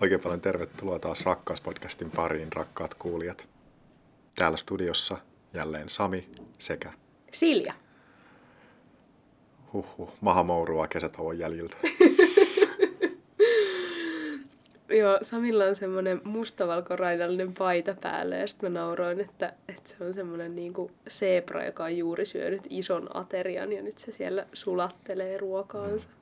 Oikein paljon tervetuloa taas Rakkauspodcastin pariin, rakkaat kuulijat. Täällä studiossa jälleen Sami sekä Silja. Huhhuh, mahamourua kesätauon jäljiltä. Joo, Samilla on semmoinen mustavalkoraidallinen paita päällä ja sitten mä nauroin, että, että se on semmoinen niinku zebra, joka on juuri syönyt ison aterian ja nyt se siellä sulattelee ruokaansa. Mm.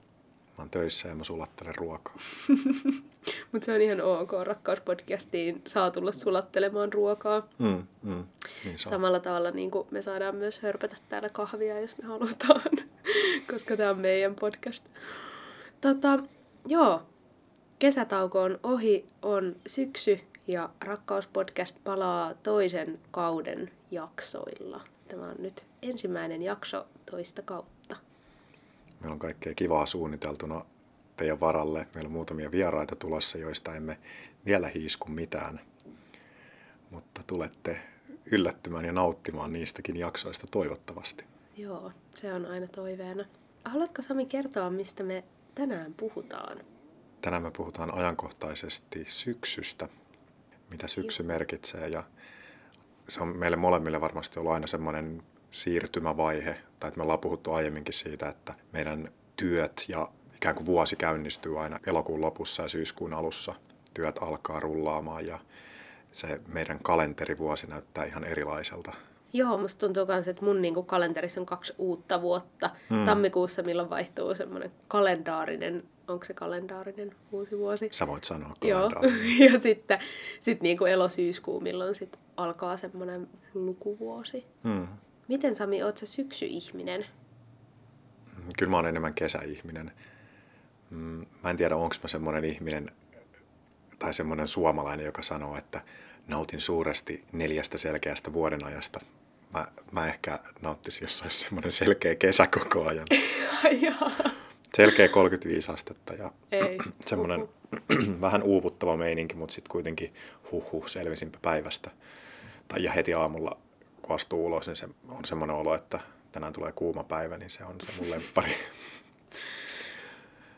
Mä oon töissä ja mä sulattelen ruokaa. Mutta se on ihan ok. Rakkauspodcastiin saa tulla sulattelemaan ruokaa. Mm, mm, niin saa. Samalla tavalla niin kuin me saadaan myös hörpätä täällä kahvia, jos me halutaan, koska tämä on meidän podcast. Tota, joo, kesätauko on ohi, on syksy ja Rakkauspodcast palaa toisen kauden jaksoilla. Tämä on nyt ensimmäinen jakso toista kautta. Meillä on kaikkea kivaa suunniteltuna teidän varalle. Meillä on muutamia vieraita tulossa, joista emme vielä hiisku mitään. Mutta tulette yllättymään ja nauttimaan niistäkin jaksoista toivottavasti. Joo, se on aina toiveena. Haluatko Sami kertoa, mistä me tänään puhutaan? Tänään me puhutaan ajankohtaisesti syksystä, mitä syksy merkitsee ja se on meille molemmille varmasti ollut aina semmoinen siirtymävaihe, tai että me ollaan puhuttu aiemminkin siitä, että meidän työt ja ikään kuin vuosi käynnistyy aina elokuun lopussa ja syyskuun alussa. Työt alkaa rullaamaan ja se meidän kalenterivuosi näyttää ihan erilaiselta. Joo, musta tuntuu myös, että mun niinku kalenterissa on kaksi uutta vuotta. Hmm. Tammikuussa, milloin vaihtuu semmoinen kalendaarinen, onko se kalendaarinen uusi vuosi? Sä voit sanoa Joo, ja sitten sit niinku elosyyskuu, milloin sit alkaa semmoinen lukuvuosi. Hmm. Miten Sami, oot sä syksyihminen? Kyllä mä oon enemmän kesäihminen. Mm, mä en tiedä, onko mä semmoinen ihminen tai semmoinen suomalainen, joka sanoo, että nautin suuresti neljästä selkeästä vuodenajasta. Mä, mä ehkä nauttisin, jos olisi semmoinen selkeä kesä koko ajan. selkeä 35 astetta ja Ei. semmoinen vähän uuvuttava meininki, mutta sitten kuitenkin huhu selvisinpä päivästä. Tai ja heti aamulla, kun astuu ulos, niin se on semmoinen olo, että tänään tulee kuuma päivä, niin se on se mun lemppari.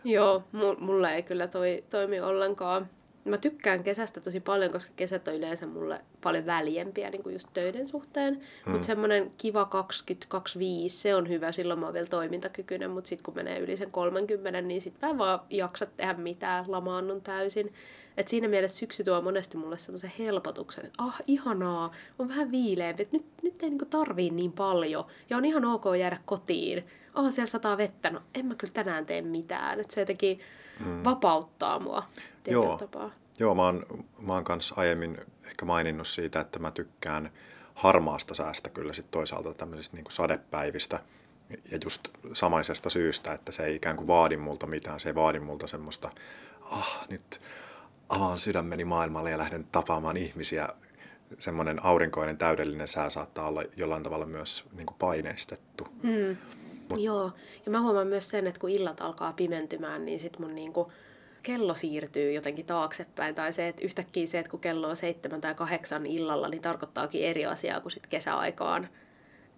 Joo, mulla ei kyllä toi, toimi ollenkaan. Mä tykkään kesästä tosi paljon, koska kesät on yleensä mulle paljon väljempiä niin kuin just töiden suhteen. Hmm. Mutta semmoinen kiva 2025, se on hyvä, silloin mä oon vielä toimintakykyinen, mutta sitten kun menee yli sen 30, niin sitten mä en vaan jaksa tehdä mitään, lamaannun täysin. Et siinä mielessä syksy tuo monesti mulle semmoisen helpotuksen, että ah, ihanaa, on vähän viileämpi, että nyt, nyt ei niinku tarvii niin paljon ja on ihan ok jäädä kotiin. Ah, siellä sataa vettä, no en mä kyllä tänään tee mitään. Että se jotenkin mm. vapauttaa mua Joo. tapaa. Joo, mä oon, mä oon kanssa aiemmin ehkä maininnut siitä, että mä tykkään harmaasta säästä kyllä sit toisaalta tämmöisistä niin sadepäivistä ja just samaisesta syystä, että se ei ikään kuin vaadi multa mitään, se ei vaadi multa semmoista, ah nyt avaan sydämeni maailmalle ja lähden tapaamaan ihmisiä. Semmoinen aurinkoinen täydellinen sää saattaa olla jollain tavalla myös niin kuin paineistettu. Mm. Joo, ja mä huomaan myös sen, että kun illat alkaa pimentymään, niin sit mun niinku kello siirtyy jotenkin taaksepäin. Tai se, että yhtäkkiä se, että kun kello on seitsemän tai kahdeksan illalla, niin tarkoittaakin eri asiaa kuin sit kesäaikaan.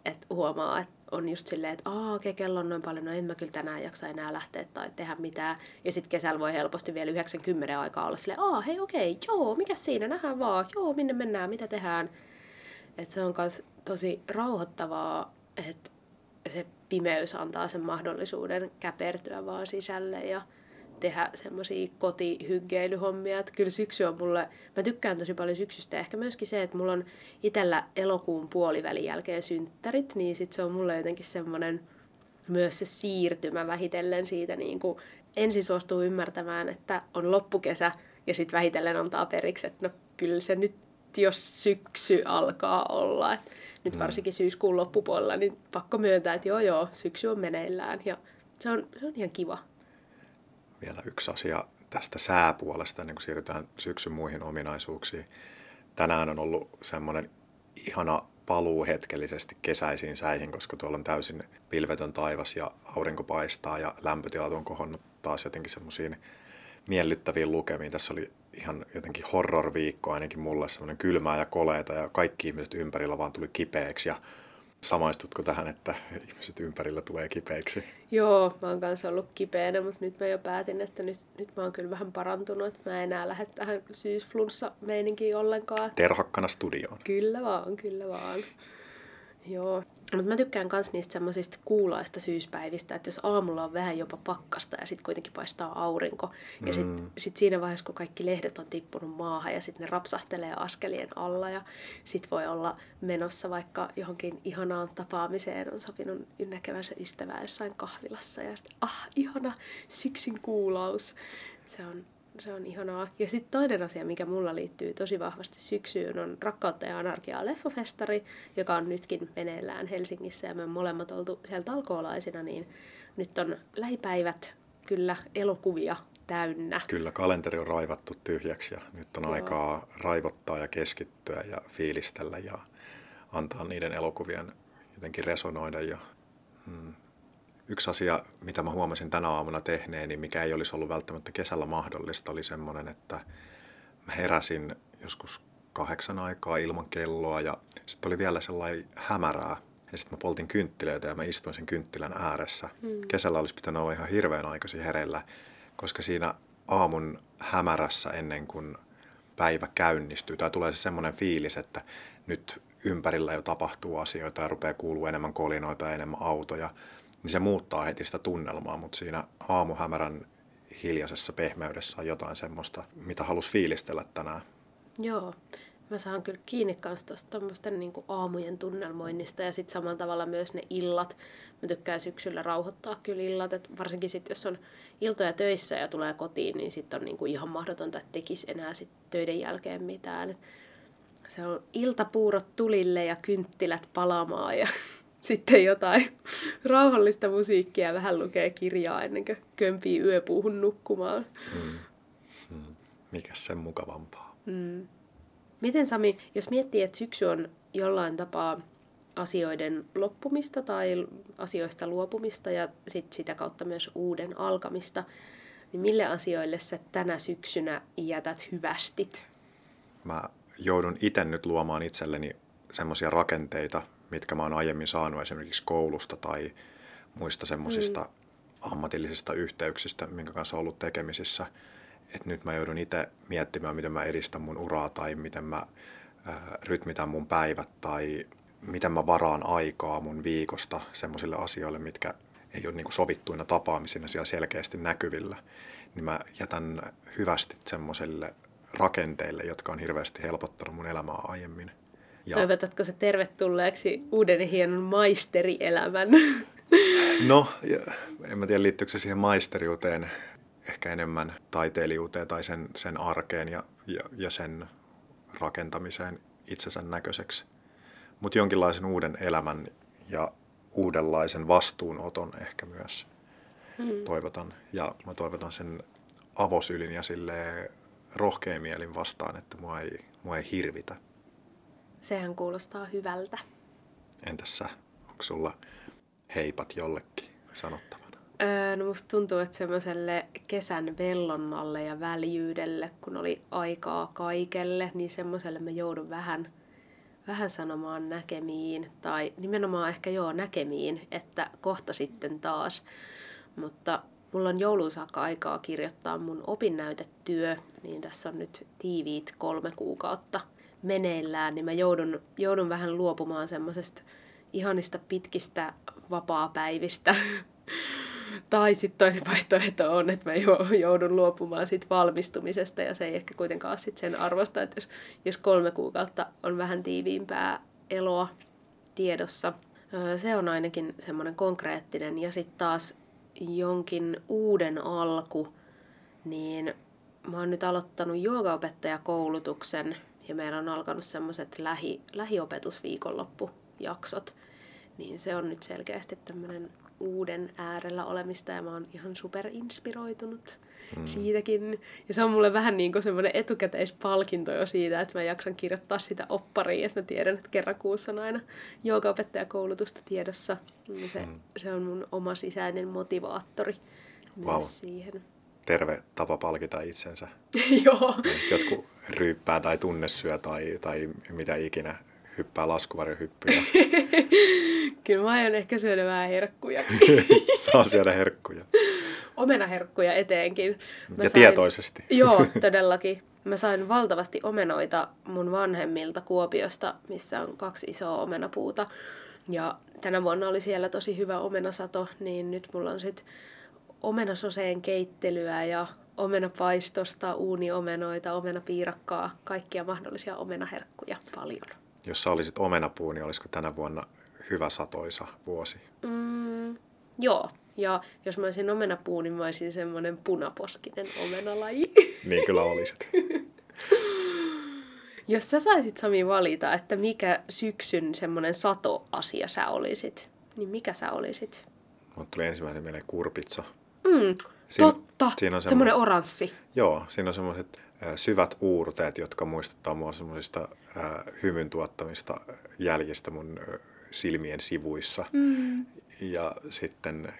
Että huomaa, että on just silleen, että Aa, okei, kello on noin paljon, no en mä kyllä tänään jaksa enää lähteä tai tehdä mitään. Ja sitten kesällä voi helposti vielä 90 aikaa olla silleen, aa, hei, okei, okay, joo, mikä siinä, nähdään vaan, joo, minne mennään, mitä tehdään. Että se on myös tosi rauhoittavaa, että se pimeys antaa sen mahdollisuuden käpertyä vaan sisälle ja tehdä semmoisia kotihyggeilyhommia. Että kyllä syksy on mulle, mä tykkään tosi paljon syksystä. Ehkä myöskin se, että mulla on itsellä elokuun puolivälin jälkeen synttärit, niin sit se on mulle jotenkin semmoinen myös se siirtymä vähitellen siitä niin kuin ensin suostuu ymmärtämään, että on loppukesä ja sitten vähitellen antaa periksi, että no kyllä se nyt jos syksy alkaa olla. Et nyt mm. varsinkin syyskuun loppupuolella, niin pakko myöntää, että joo joo, syksy on meneillään ja se on, se on ihan kiva vielä yksi asia tästä sääpuolesta, ennen kuin siirrytään syksyn muihin ominaisuuksiin. Tänään on ollut semmoinen ihana paluu hetkellisesti kesäisiin säihin, koska tuolla on täysin pilvetön taivas ja aurinko paistaa ja lämpötilat on kohonnut taas jotenkin semmoisiin miellyttäviin lukemiin. Tässä oli ihan jotenkin horror-viikko ainakin mulle, semmoinen kylmää ja koleita ja kaikki ihmiset ympärillä vaan tuli kipeäksi ja Samaistutko tähän, että ihmiset ympärillä tulee kipeiksi? Joo, mä oon kanssa ollut kipeänä, mutta nyt mä jo päätin, että nyt, nyt mä oon kyllä vähän parantunut, että mä en enää lähde tähän syysflunssa-meininkiin ollenkaan. Terhakkana studioon. Kyllä vaan, kyllä vaan. Joo. Mutta mä tykkään myös niistä semmoisista kuulaista syyspäivistä, että jos aamulla on vähän jopa pakkasta ja sitten kuitenkin paistaa aurinko. Ja sitten mm. sit siinä vaiheessa, kun kaikki lehdet on tippunut maahan ja sitten ne rapsahtelee askelien alla ja sitten voi olla menossa vaikka johonkin ihanaan tapaamiseen, on sopinut näkevänsä ystävää jossain kahvilassa ja sitten ah, ihana syksyn kuulaus. Se on, se on ihanaa. Ja sitten toinen asia, mikä mulla liittyy tosi vahvasti syksyyn, on Rakkautta ja anarkiaa leffofestari, joka on nytkin meneillään Helsingissä ja me on molemmat oltu siellä talkoolaisina, niin nyt on lähipäivät kyllä elokuvia täynnä. Kyllä, kalenteri on raivattu tyhjäksi ja nyt on Joo. aikaa raivottaa ja keskittyä ja fiilistellä ja antaa niiden elokuvien jotenkin resonoida ja mm, Yksi asia, mitä mä huomasin tänä aamuna tehneeni, mikä ei olisi ollut välttämättä kesällä mahdollista, oli semmoinen, että mä heräsin joskus kahdeksan aikaa ilman kelloa ja sitten oli vielä sellainen hämärää. Ja sitten mä poltin kynttilöitä ja mä istuin sen kynttilän ääressä. Hmm. Kesällä olisi pitänyt olla ihan hirveän aikaisin hereillä, koska siinä aamun hämärässä ennen kuin päivä käynnistyy, tai tulee se semmoinen fiilis, että nyt ympärillä jo tapahtuu asioita ja rupeaa kuulua enemmän kolinoita ja enemmän autoja niin se muuttaa heti sitä tunnelmaa, mutta siinä aamuhämärän hiljaisessa pehmeydessä on jotain semmoista, mitä halus fiilistellä tänään. Joo, mä saan kyllä kiinni kanssa tuosta niin aamujen tunnelmoinnista ja sitten samalla tavalla myös ne illat. Mä tykkään syksyllä rauhoittaa kyllä illat, että varsinkin sitten jos on iltoja töissä ja tulee kotiin, niin sitten on niin kuin ihan mahdotonta, että tekisi enää sit töiden jälkeen mitään. Se on iltapuurot tulille ja kynttilät palamaan ja sitten jotain rauhallista musiikkia ja vähän lukee kirjaa ennen kuin kömpii yöpuuhun nukkumaan. Mm. Mm. Mikäs sen mukavampaa? Mm. Miten Sami, jos miettii, että syksy on jollain tapaa asioiden loppumista tai asioista luopumista ja sit sitä kautta myös uuden alkamista, niin mille asioille sä tänä syksynä jätät hyvästit? Mä joudun itse nyt luomaan itselleni semmoisia rakenteita, mitkä mä oon aiemmin saanut esimerkiksi koulusta tai muista semmoisista mm. ammatillisista yhteyksistä, minkä kanssa on ollut tekemisissä. Et nyt mä joudun itse miettimään, miten mä edistän mun uraa tai miten mä äh, rytmitän mun päivät tai miten mä varaan aikaa mun viikosta semmoisille asioille, mitkä ei ole niin sovittuina tapaamisina siellä selkeästi näkyvillä. Niin mä jätän hyvästi semmoiselle rakenteille, jotka on hirveästi helpottanut mun elämää aiemmin. Ja... Toivotatko se tervetulleeksi uuden hienon maisterielämän? No, en mä tiedä liittyykö se siihen maisteriuteen ehkä enemmän taiteilijuuteen tai sen, sen arkeen ja, ja, ja sen rakentamiseen itsensä näköiseksi. Mutta jonkinlaisen uuden elämän ja uudenlaisen vastuunoton ehkä myös hmm. toivotan. Ja mä toivotan sen avosylin ja sille rohkein mielin vastaan, että mua ei, mua ei hirvitä. Sehän kuulostaa hyvältä. Entäs sä? Onko sulla heipat jollekin sanottavana? Öö, no musta tuntuu, että semmoiselle kesän vellonnalle ja väljyydelle, kun oli aikaa kaikelle, niin semmoiselle mä joudun vähän, vähän sanomaan näkemiin. Tai nimenomaan ehkä joo näkemiin, että kohta sitten taas. Mutta mulla on jouluun saakka aikaa kirjoittaa mun opinnäytetyö, niin tässä on nyt tiiviit kolme kuukautta – meneillään, niin mä joudun, joudun vähän luopumaan semmoisesta ihanista pitkistä vapaa-päivistä. tai sitten toinen vaihtoehto on, että mä joudun luopumaan siitä valmistumisesta ja se ei ehkä kuitenkaan ole sit sen arvosta, että jos, jos kolme kuukautta on vähän tiiviimpää eloa tiedossa. Se on ainakin semmoinen konkreettinen ja sitten taas jonkin uuden alku, niin mä oon nyt aloittanut joogaopettajakoulutuksen ja meillä on alkanut semmoiset lähi, lähiopetusviikonloppujaksot, niin se on nyt selkeästi tämmöinen uuden äärellä olemista ja mä oon ihan super inspiroitunut mm. siitäkin. Ja se on mulle vähän niin kuin semmoinen etukäteispalkinto jo siitä, että mä jaksan kirjoittaa sitä oppariin, että mä tiedän, että kerran kuussa on aina joogaopettajakoulutusta tiedossa. Niin se, mm. se on mun oma sisäinen motivaattori myös wow. siihen terve tapa palkita itsensä. Joo. Jotkut ryyppää tai tunnesyö tai, tai mitä ikinä hyppää laskuvarjohyppyjä. Kyllä mä aion ehkä syödä vähän herkkuja. Saa syödä herkkuja. Omenaherkkuja eteenkin. Mä ja sain, tietoisesti. Joo, todellakin. Mä sain valtavasti omenoita mun vanhemmilta Kuopiosta, missä on kaksi isoa omenapuuta. Ja tänä vuonna oli siellä tosi hyvä omenasato, niin nyt mulla on sitten omenasoseen keittelyä ja omenapaistosta, uuniomenoita, omenapiirakkaa, kaikkia mahdollisia omenaherkkuja paljon. Jos sä olisit omenapuu, niin olisiko tänä vuonna hyvä satoisa vuosi? Mm, joo, ja jos mä olisin omenapuu, niin mä olisin semmoinen punaposkinen omenalaji. niin kyllä olisit. jos sä saisit Sami valita, että mikä syksyn semmoinen satoasia sä olisit, niin mikä sä olisit? Mulle tuli ensimmäinen mieleen kurpitsa. Mm, Siin, totta, siinä on semmoinen oranssi. Joo, siinä on semmoiset syvät uurteet, jotka muistuttaa mua semmoisista hymyn tuottamista jäljistä mun silmien sivuissa. Mm. Ja sitten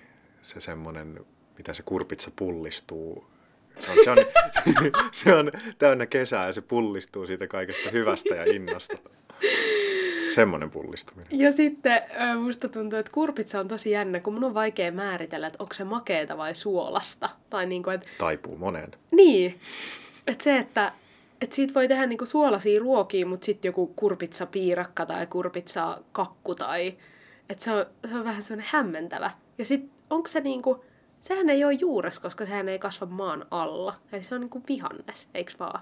se semmoinen, mitä se kurpitsa pullistuu. Se on, se on, se on täynnä kesää ja se pullistuu siitä kaikesta hyvästä ja innosta. Semmoinen pullistuminen. Ja sitten musta tuntuu, että kurpitsa on tosi jännä, kun mun on vaikea määritellä, että onko se makeeta vai suolasta. Tai niin kuin, että... Taipuu moneen. Niin. Että se, että et siitä voi tehdä niinku suolaisia ruokia, mutta sitten joku kurpitsa piirakka tai kurpitsa kakku tai... Että se on, se on vähän semmoinen hämmentävä. Ja sitten onko se niinku... Sehän ei ole juures, koska sehän ei kasva maan alla. Eli se on niinku vihannes, eikö vaan?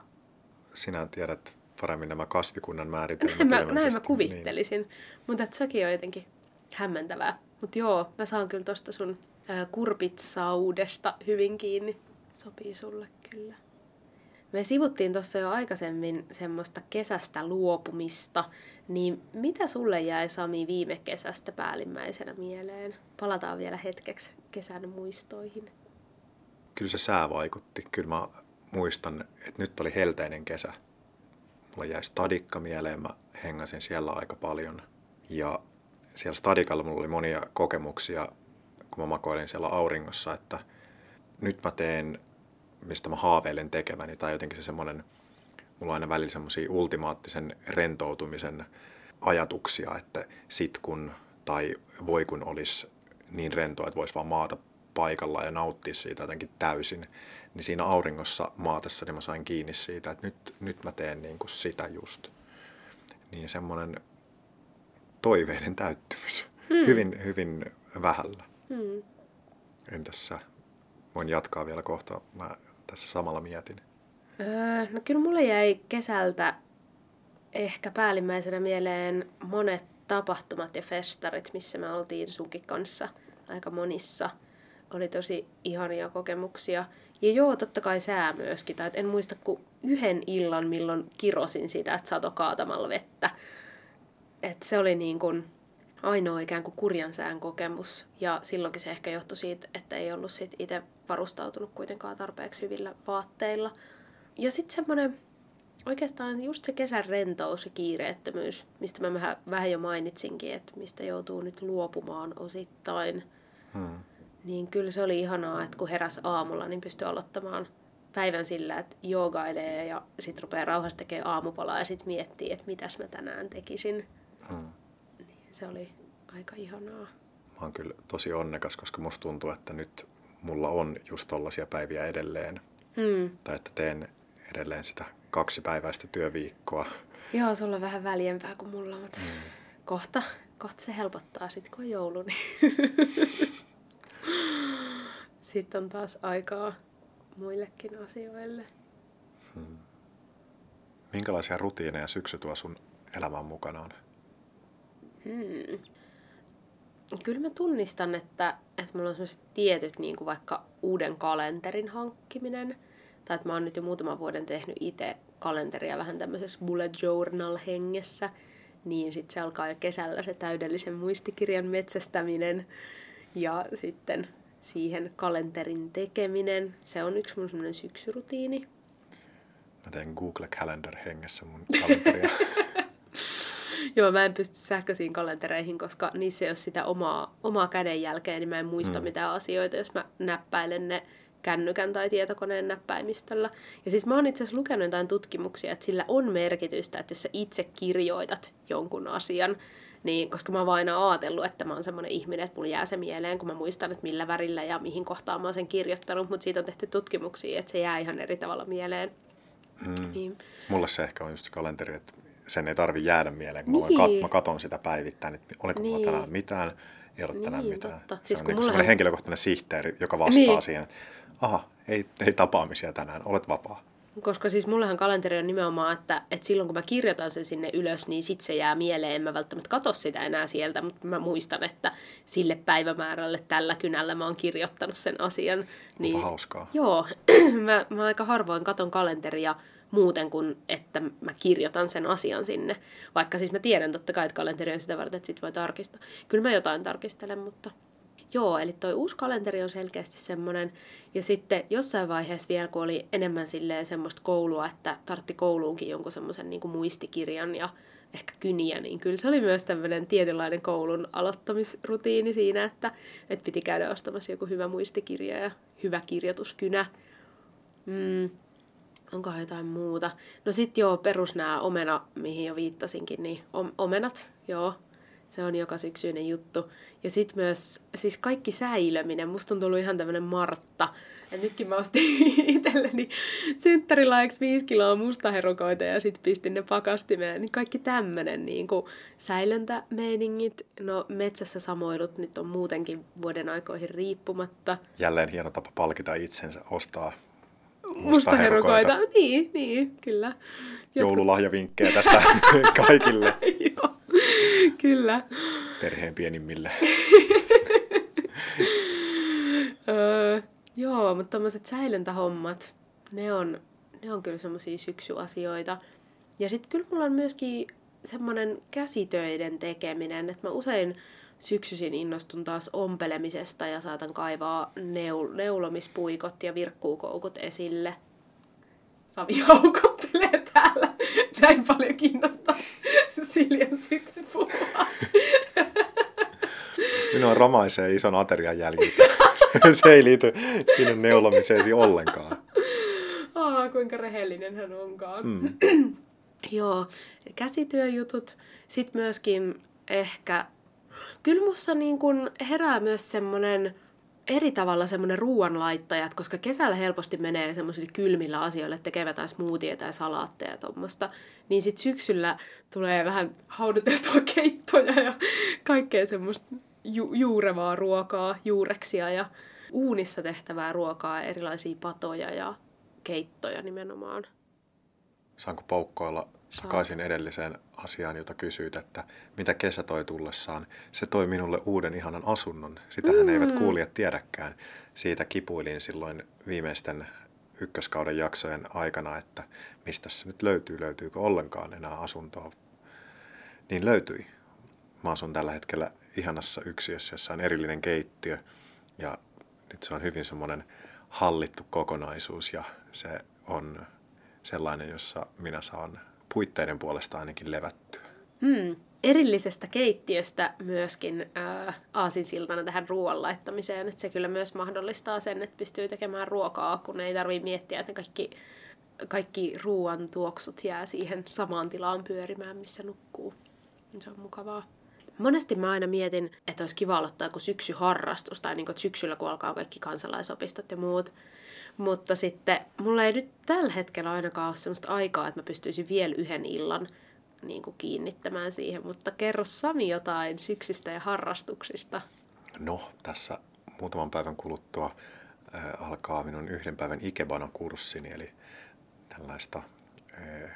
Sinä tiedät paremmin nämä kasvikunnan määritelmät. Näin mä, näin mä kuvittelisin. Niin. Mutta sekin on jotenkin hämmentävää. Mutta joo, mä saan kyllä tosta sun ää, kurpitsaudesta hyvin kiinni. Sopii sulle kyllä. Me sivuttiin tuossa jo aikaisemmin semmoista kesästä luopumista, niin mitä sulle jäi Sami viime kesästä päällimmäisenä mieleen? Palataan vielä hetkeksi kesän muistoihin. Kyllä se sää vaikutti. Kyllä mä muistan, että nyt oli helteinen kesä. Mulla jäi stadikka mieleen, mä hengasin siellä aika paljon. Ja siellä stadikalla mulla oli monia kokemuksia, kun mä makoilin siellä auringossa, että nyt mä teen mistä mä haaveilen tekeväni, tai jotenkin se semmoinen, mulla on aina välillä semmoisia ultimaattisen rentoutumisen ajatuksia, että sit kun tai voi kun olisi niin rentoa, että voisi vaan maata paikalla ja nauttia siitä jotenkin täysin, niin siinä auringossa maatessa niin mä sain kiinni siitä, että nyt, nyt mä teen niin kuin sitä just. Niin semmoinen toiveiden täyttymys. Hmm. Hyvin, hyvin vähällä. Hmm. Entäs sä? Voin jatkaa vielä kohta. Mä tässä samalla mietin? Öö, no kyllä mulle jäi kesältä ehkä päällimmäisenä mieleen monet tapahtumat ja festarit, missä me oltiin sunkin kanssa aika monissa. Oli tosi ihania kokemuksia. Ja joo, totta kai sää myöskin. Tai en muista kuin yhden illan, milloin kirosin sitä, että sato kaatamalla vettä. Et se oli niin kuin ainoa ikään kuin kurjan sään kokemus. Ja silloinkin se ehkä johtui siitä, että ei ollut sit itse varustautunut kuitenkaan tarpeeksi hyvillä vaatteilla. Ja sitten semmoinen oikeastaan just se kesän rentous ja kiireettömyys, mistä mä vähän, vähän jo mainitsinkin, että mistä joutuu nyt luopumaan osittain. Hmm. Niin kyllä se oli ihanaa, että kun heräs aamulla, niin pystyi aloittamaan päivän sillä, että joogailee ja sitten rupeaa rauhassa tekemään aamupalaa ja sitten miettii, että mitäs mä tänään tekisin. Hmm. Niin se oli aika ihanaa. Mä oon kyllä tosi onnekas, koska musta tuntuu, että nyt mulla on just tollaisia päiviä edelleen. Hmm. Tai että teen edelleen sitä kaksipäiväistä työviikkoa. Joo, sulla on vähän väljempää kuin mulla, mutta hmm. kohta, kohta se helpottaa sitten, kun on joulu. Niin sitten on taas aikaa muillekin asioille. Hmm. Minkälaisia rutiineja syksy tuo sun elämän mukanaan? Hmm kyllä mä tunnistan, että, että mulla on sellaiset tietyt, niin kuin vaikka uuden kalenterin hankkiminen, tai että mä oon nyt jo muutaman vuoden tehnyt itse kalenteria vähän tämmöisessä bullet journal hengessä, niin sitten se alkaa jo kesällä se täydellisen muistikirjan metsästäminen ja sitten siihen kalenterin tekeminen. Se on yksi mun semmoinen syksyrutiini. Mä teen Google Calendar hengessä mun kalenteria. Joo, mä en pysty sähköisiin kalentereihin, koska niissä ei ole sitä omaa, omaa kädenjälkeä, niin mä en muista mm. mitään asioita, jos mä näppäilen ne kännykän tai tietokoneen näppäimistöllä. Ja siis mä oon itse asiassa lukenut jotain tutkimuksia, että sillä on merkitystä, että jos sä itse kirjoitat jonkun asian, niin, koska mä oon aina ajatellut, että mä oon semmoinen ihminen, että mulla jää se mieleen, kun mä muistan, että millä värillä ja mihin kohtaan mä oon sen kirjoittanut, mutta siitä on tehty tutkimuksia, että se jää ihan eri tavalla mieleen. Mm. Niin. Mulle se ehkä on just se kalenteri, että sen ei tarvi jäädä mieleen, kun niin. mä, kat- mä katon sitä päivittäin, että oliko niin. mulla tänään mitään, ei ole niin, tänään mitään. Totta. Se siis on niin mullahan... semmoinen henkilökohtainen sihteeri, joka vastaa niin. siihen, että aha, ei, ei tapaamisia tänään, olet vapaa. Koska siis mullehan kalenteri on nimenomaan, että, että silloin kun mä kirjoitan sen sinne ylös, niin sit se jää mieleen. En mä välttämättä katso sitä enää sieltä, mutta mä muistan, että sille päivämäärälle tällä kynällä mä oon kirjoittanut sen asian. Niin, hauskaa. Joo, mä, mä aika harvoin katon kalenteria muuten kuin, että mä kirjoitan sen asian sinne. Vaikka siis mä tiedän totta kai, että kalenteri on sitä varten, että sit voi tarkistaa. Kyllä mä jotain tarkistelen, mutta Joo, eli toi uusi kalenteri on selkeästi semmoinen. Ja sitten jossain vaiheessa vielä, kun oli enemmän silleen semmoista koulua, että tartti kouluunkin jonkun semmoisen niin muistikirjan ja ehkä kyniä, niin kyllä se oli myös tämmöinen tietynlainen koulun aloittamisrutiini siinä, että, että piti käydä ostamassa joku hyvä muistikirja ja hyvä kirjoituskynä. Mm, onkohan jotain muuta? No sit joo, perus nämä omena, mihin jo viittasinkin, niin omenat, joo, se on joka syksyinen juttu. Ja sitten myös siis kaikki säilöminen. Musta on tullut ihan tämmöinen Martta. Et nytkin mä ostin itselleni synttärilaiksi viisi kiloa mustaherukoita ja sitten pistin ne pakastimeen. Niin kaikki tämmöinen niin säilöntämeiningit. No metsässä samoilut nyt on muutenkin vuoden aikoihin riippumatta. Jälleen hieno tapa palkita itsensä, ostaa mustaherukoita. Niin, niin, kyllä. Joululahjavinkkejä tästä kaikille. Joo, kyllä. Perheen pienimmille. öö, joo, mutta tämmöiset säilöntähommat, ne on, ne on kyllä semmoisia syksyasioita. Ja sitten kyllä mulla on myöskin semmoinen käsitöiden tekeminen, että mä usein syksyisin innostun taas ompelemisesta ja saatan kaivaa neul- neulomispuikot ja virkkuukoukut esille. Savi täällä. Näin paljon kiinnostaa Siljan syksypuhua. Minua romaisee ison aterian jäljiltä. Se ei liity sinun neulomiseesi ollenkaan. Ah, kuinka rehellinen hän onkaan. Mm. Joo, käsityöjutut. Sitten myöskin ehkä kyllä musta niin kun herää myös semmoinen eri tavalla semmoinen ruoanlaittajat, koska kesällä helposti menee semmoisille kylmillä asioille, että tekevät jotain smoothie tai salaatteja ja tuommoista. Niin sitten syksyllä tulee vähän hauduteltua keittoja ja kaikkea semmoista ju- juurevaa ruokaa, juureksia ja uunissa tehtävää ruokaa, erilaisia patoja ja keittoja nimenomaan. Saanko poukkoilla takaisin edelliseen asiaan, jota kysyit, että mitä kesä toi tullessaan. Se toi minulle uuden ihanan asunnon. Sitähän mm. eivät kuulijat tiedäkään. Siitä kipuilin silloin viimeisten ykköskauden jaksojen aikana, että mistä se nyt löytyy, löytyykö ollenkaan enää asuntoa. Niin löytyi. Mä asun tällä hetkellä ihanassa yksiössä, jossa on erillinen keittiö ja nyt se on hyvin semmoinen hallittu kokonaisuus ja se on sellainen, jossa minä saan puitteiden puolesta ainakin levättyä. Hmm. Erillisestä keittiöstä myöskin äh, aasinsiltana tähän ruoan laittamiseen, että se kyllä myös mahdollistaa sen, että pystyy tekemään ruokaa, kun ei tarvitse miettiä, että kaikki, kaikki ruoan tuoksut jää siihen samaan tilaan pyörimään, missä nukkuu. Se on mukavaa. Monesti mä aina mietin, että olisi kiva aloittaa joku syksyharrastus, tai niin kuin, syksyllä kun alkaa kaikki kansalaisopistot ja muut, mutta sitten mulla ei nyt tällä hetkellä ainakaan ole sellaista aikaa, että mä pystyisin vielä yhden illan niin kuin kiinnittämään siihen. Mutta kerro Sami jotain syksystä ja harrastuksista. No, tässä muutaman päivän kuluttua äh, alkaa minun yhden päivän Ikebana-kurssini, eli tällaista äh,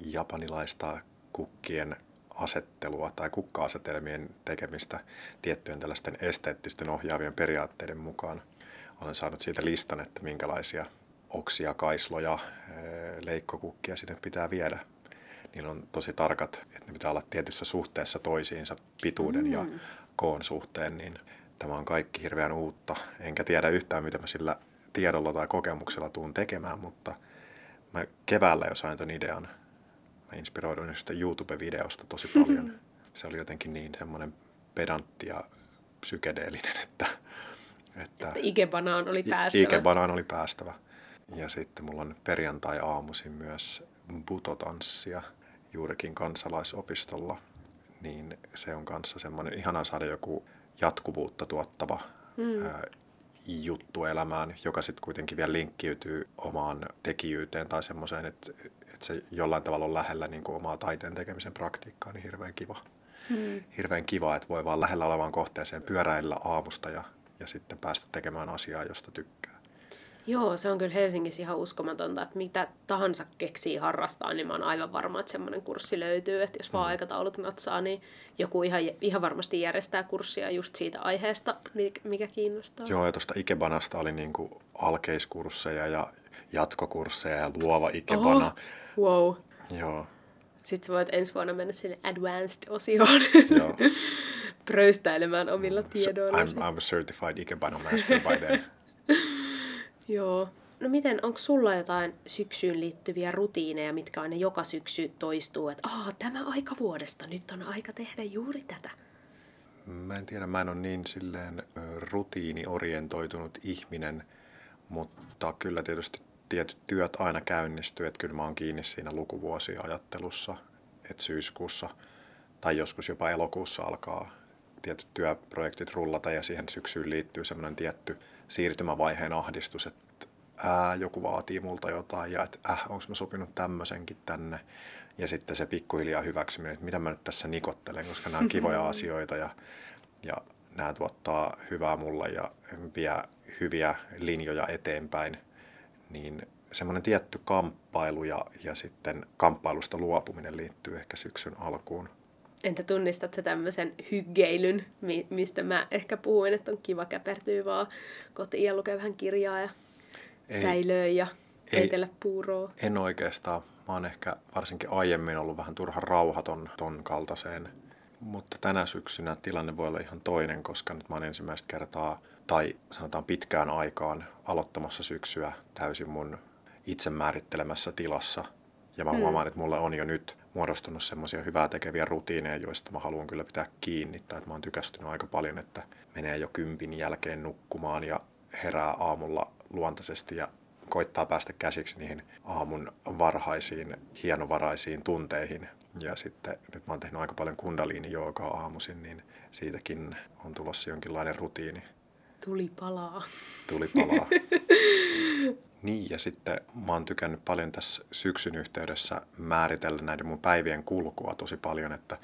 japanilaista kukkien asettelua tai kukka-asetelmien tekemistä tiettyjen tällaisten esteettisten ohjaavien periaatteiden mukaan – olen saanut siitä listan, että minkälaisia oksia, kaisloja, leikkokukkia sinne pitää viedä. Niillä on tosi tarkat, että ne pitää olla tietyssä suhteessa toisiinsa pituuden mm. ja koon suhteen, niin tämä on kaikki hirveän uutta. Enkä tiedä yhtään, mitä mä sillä tiedolla tai kokemuksella tuun tekemään, mutta mä keväällä jo sain ton idean. Mä inspiroiduin sitä YouTube-videosta tosi paljon. Se oli jotenkin niin semmoinen pedantti ja psykedeellinen, että Että, että Ikebanaan oli päästävä. Ikebanaan oli päästävä. Ja sitten mulla on perjantai-aamuisin myös butotanssia juurikin kansalaisopistolla. Niin se on kanssa semmoinen ihana saada joku jatkuvuutta tuottava mm. ää, juttu elämään, joka sitten kuitenkin vielä linkkiytyy omaan tekijyyteen tai semmoiseen, että, että se jollain tavalla on lähellä niin kuin omaa taiteen tekemisen praktiikkaa, niin hirveän kiva. Hmm. Hirveän kiva, että voi vaan lähellä olevaan kohteeseen pyöräillä aamusta ja, ja sitten päästä tekemään asiaa, josta tykkää. Joo, se on kyllä Helsingissä ihan uskomatonta, että mitä tahansa keksii harrastaa, niin mä oon aivan varma, että semmoinen kurssi löytyy. Että jos vaan mm. aikataulut natsaa, niin joku ihan, ihan varmasti järjestää kurssia just siitä aiheesta, mikä kiinnostaa. Joo, ja tuosta Ikebanasta oli niinku alkeiskursseja ja jatkokursseja ja luova Ikebana. Oho, wow. Joo. Sitten sä voit ensi vuonna mennä sinne advanced-osioon Joo. pröystäilemään omilla tiedoilla. I'm, I'm a certified Ikebana master by then. Joo. No miten, onko sulla jotain syksyyn liittyviä rutiineja, mitkä aina joka syksy toistuu, että Aa, tämä aika vuodesta, nyt on aika tehdä juuri tätä? Mä en tiedä, mä en ole niin silleen rutiiniorientoitunut ihminen, mutta kyllä tietysti tietyt työt aina käynnistyy, että kyllä mä oon kiinni siinä lukuvuosiajattelussa, että syyskuussa tai joskus jopa elokuussa alkaa tietyt työprojektit rullata ja siihen syksyyn liittyy semmoinen tietty siirtymävaiheen ahdistus, että ää, joku vaatii multa jotain ja että äh, onko mä sopinut tämmöisenkin tänne. Ja sitten se pikkuhiljaa hyväksyminen, että mitä mä nyt tässä nikottelen, koska nämä on kivoja asioita ja, ja nämä tuottaa hyvää mulle ja vie hyviä linjoja eteenpäin. Niin semmoinen tietty kamppailu ja, ja sitten kamppailusta luopuminen liittyy ehkä syksyn alkuun. Entä tunnistat sä tämmöisen hyggeilyn, mistä mä ehkä puhuin, että on kiva käpertyä vaan kotiin ja lukea vähän kirjaa ja ei, säilöä ja keitellä puuroa? En oikeastaan. Mä oon ehkä varsinkin aiemmin ollut vähän turhan rauhaton ton kaltaiseen. Mutta tänä syksynä tilanne voi olla ihan toinen, koska nyt mä oon ensimmäistä kertaa tai sanotaan pitkään aikaan aloittamassa syksyä täysin mun itse määrittelemässä tilassa. Ja mä hmm. huomaan, että mulle on jo nyt muodostunut semmoisia hyvää tekeviä rutiineja, joista mä haluan kyllä pitää kiinni. Tai että mä oon tykästynyt aika paljon, että menee jo kympin jälkeen nukkumaan ja herää aamulla luontaisesti ja koittaa päästä käsiksi niihin aamun varhaisiin, hienovaraisiin tunteihin. Ja sitten nyt mä oon tehnyt aika paljon kundaliini joogaa aamuisin, niin siitäkin on tulossa jonkinlainen rutiini. Tuli palaa. Tuli palaa. Niin, ja sitten mä oon tykännyt paljon tässä syksyn yhteydessä määritellä näiden mun päivien kulkua tosi paljon, että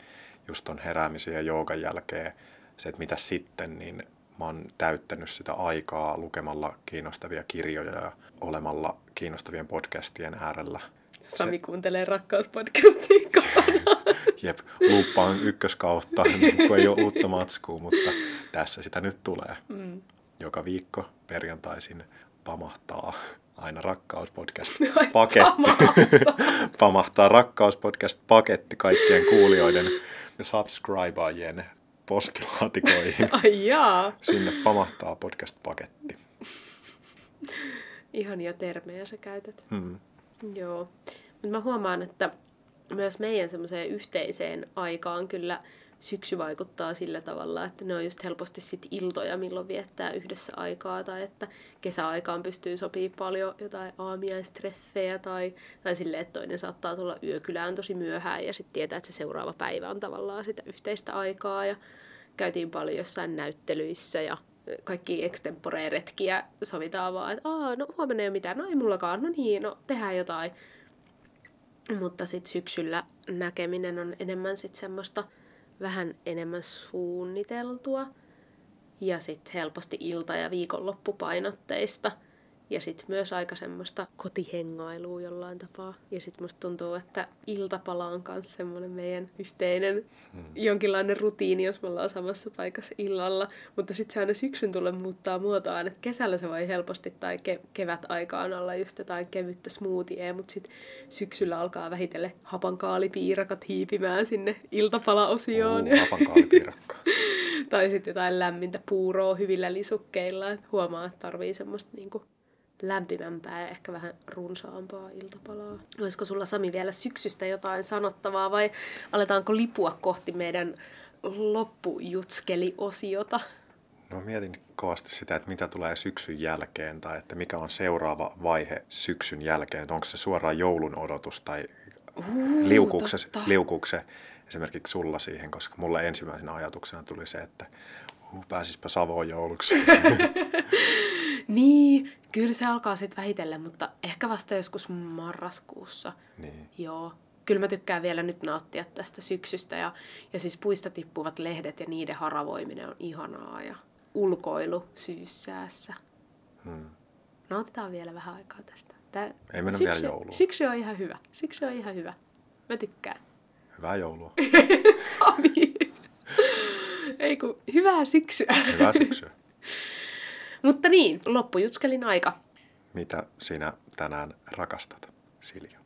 just on heräämisen ja joogan jälkeen se, että mitä sitten, niin mä oon täyttänyt sitä aikaa lukemalla kiinnostavia kirjoja ja olemalla kiinnostavien podcastien äärellä. Sami se... kuuntelee rakkauspodcastia kotona. Jep, luuppaan ykköskautta, kun ei ole uutta matskua, mutta tässä sitä nyt tulee. Mm. Joka viikko perjantaisin pamahtaa aina rakkauspodcast-paketti. Pamahtaa. pamahtaa rakkauspodcast-paketti kaikkien kuulijoiden ja subscribaajien postilaatikoihin. Ai jaa. Sinne pamahtaa podcast-paketti. Ihania termejä sä käytät. Mm. Joo. Mutta mä huomaan, että myös meidän semmoiseen yhteiseen aikaan kyllä syksy vaikuttaa sillä tavalla, että ne on just helposti sit iltoja, milloin viettää yhdessä aikaa, tai että kesäaikaan pystyy sopii paljon jotain aamiaistreffejä, tai, tai silleen, että toinen saattaa tulla yökylään tosi myöhään, ja sitten tietää, että se seuraava päivä on tavallaan sitä yhteistä aikaa, ja käytiin paljon jossain näyttelyissä, ja kaikki extempore-retkiä sovitaan vaan, että Aa, no huomenna ei ole mitään, no ei mullakaan, no niin, no tehdään jotain. Mutta sitten syksyllä näkeminen on enemmän sitten semmoista vähän enemmän suunniteltua ja sitten helposti ilta- ja viikonloppupainotteista. Ja sitten myös aika semmoista kotihengailua jollain tapaa. Ja sitten musta tuntuu, että iltapala on myös semmoinen meidän yhteinen hmm. jonkinlainen rutiini, jos me ollaan samassa paikassa illalla. Mutta sitten se aina syksyn tulee muuttaa muotoaan, että kesällä se voi helposti tai ke- kevät aikaan olla just jotain kevyttä smoothiea, mutta sitten syksyllä alkaa vähitellen hapankaalipiirakat hiipimään sinne iltapalaosioon. Oh, hapankaalipiirakka. tai sitten jotain lämmintä puuroa hyvillä lisukkeilla. Et huomaa, että tarvii semmoista niinku lämpimämpää ja ehkä vähän runsaampaa iltapalaa. Olisiko sulla Sami vielä syksystä jotain sanottavaa vai aletaanko lipua kohti meidän loppujutskeli-osiota? No mietin kovasti sitä, että mitä tulee syksyn jälkeen tai että mikä on seuraava vaihe syksyn jälkeen. Että onko se suoraan joulun odotus tai Uh, liukuuko totta. liukuuko se esimerkiksi sulla siihen, koska mulle ensimmäisenä ajatuksena tuli se, että uh, pääsispä Savoon jouluksi. Niin, kyllä se alkaa sitten vähitellen, mutta ehkä vasta joskus marraskuussa. niin. Joo. Kyllä mä tykkään vielä nyt nauttia tästä syksystä ja, ja siis puista tippuvat lehdet ja niiden haravoiminen on ihanaa ja ulkoilu syyssäässä. Hmm. Nautitaan vielä vähän aikaa tästä. Tää, Ei mennä syksy, vielä jouluun. Syksy on ihan hyvä. Syksy on ihan hyvä. Mä tykkään. Hyvää joulua. Sami! Ei kun, hyvää syksyä. Hyvää syksyä. Mutta niin, loppujutskelin aika. Mitä sinä tänään rakastat, Silja?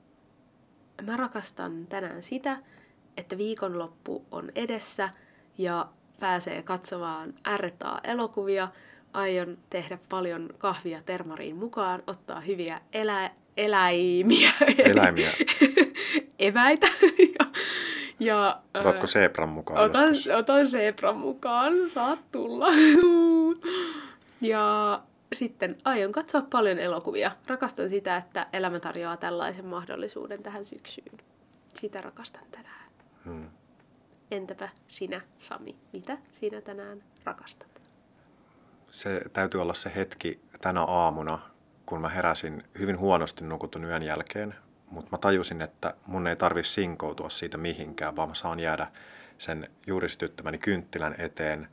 Mä rakastan tänään sitä, että viikonloppu on edessä ja pääsee katsomaan R-elokuvia. Aion tehdä paljon kahvia termariin mukaan, ottaa hyviä elä- eläimiä. Eläimiä. Eväitä. ja, ja, Otatko ää, Sebran mukaan otan, joskus? otan zebran mukaan, saat tulla. Ja sitten aion katsoa paljon elokuvia. Rakastan sitä, että elämä tarjoaa tällaisen mahdollisuuden tähän syksyyn. Sitä rakastan tänään. Hmm. Entäpä sinä, Sami? Mitä sinä tänään rakastat? Se täytyy olla se hetki tänä aamuna, kun mä heräsin hyvin huonosti nukutun yön jälkeen, mutta mä tajusin, että mun ei tarvi sinkoutua siitä mihinkään, vaan mä saan jäädä sen juuri sytyttämäni kynttilän eteen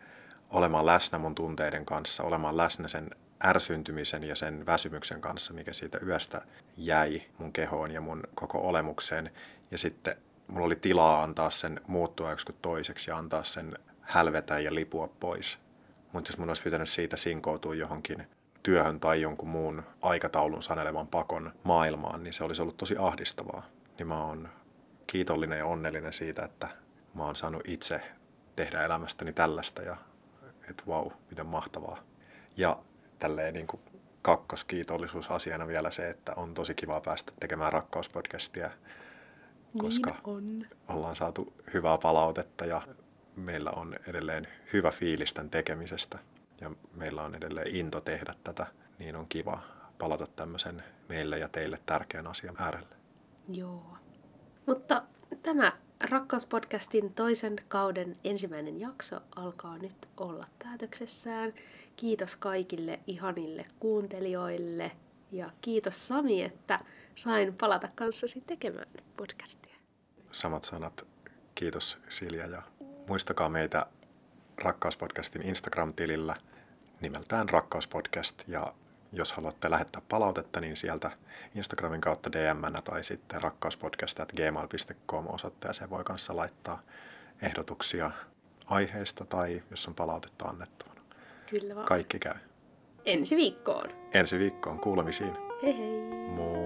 olemaan läsnä mun tunteiden kanssa, olemaan läsnä sen ärsyntymisen ja sen väsymyksen kanssa, mikä siitä yöstä jäi mun kehoon ja mun koko olemukseen. Ja sitten mulla oli tilaa antaa sen muuttua joksikin toiseksi ja antaa sen hälvetä ja lipua pois. Mutta jos mun olisi pitänyt siitä sinkoutua johonkin työhön tai jonkun muun aikataulun sanelevan pakon maailmaan, niin se olisi ollut tosi ahdistavaa. Niin mä oon kiitollinen ja onnellinen siitä, että mä oon saanut itse tehdä elämästäni tällaista ja että vau, miten mahtavaa. Ja tälleen niin kuin kakkoskiitollisuusasiana vielä se, että on tosi kiva päästä tekemään rakkauspodcastia, koska Niin on. ollaan saatu hyvää palautetta ja meillä on edelleen hyvä fiilis tämän tekemisestä ja meillä on edelleen into tehdä tätä, niin on kiva palata tämmöisen meille ja teille tärkeän asian äärelle. Joo. Mutta tämä Rakkauspodcastin toisen kauden ensimmäinen jakso alkaa nyt olla päätöksessään. Kiitos kaikille ihanille kuuntelijoille ja kiitos Sami, että sain palata kanssasi tekemään podcastia. Samat sanat, kiitos Silja ja muistakaa meitä Rakkauspodcastin Instagram-tilillä nimeltään Rakkauspodcast ja jos haluatte lähettää palautetta, niin sieltä Instagramin kautta dm tai sitten rakkauspodcast.gmail.com osoitteeseen voi kanssa laittaa ehdotuksia aiheesta tai jos on palautetta annettavana. Kyllä vaan. Kaikki käy. Ensi viikkoon. Ensi viikkoon kuulemisiin. Hei hei! Moi!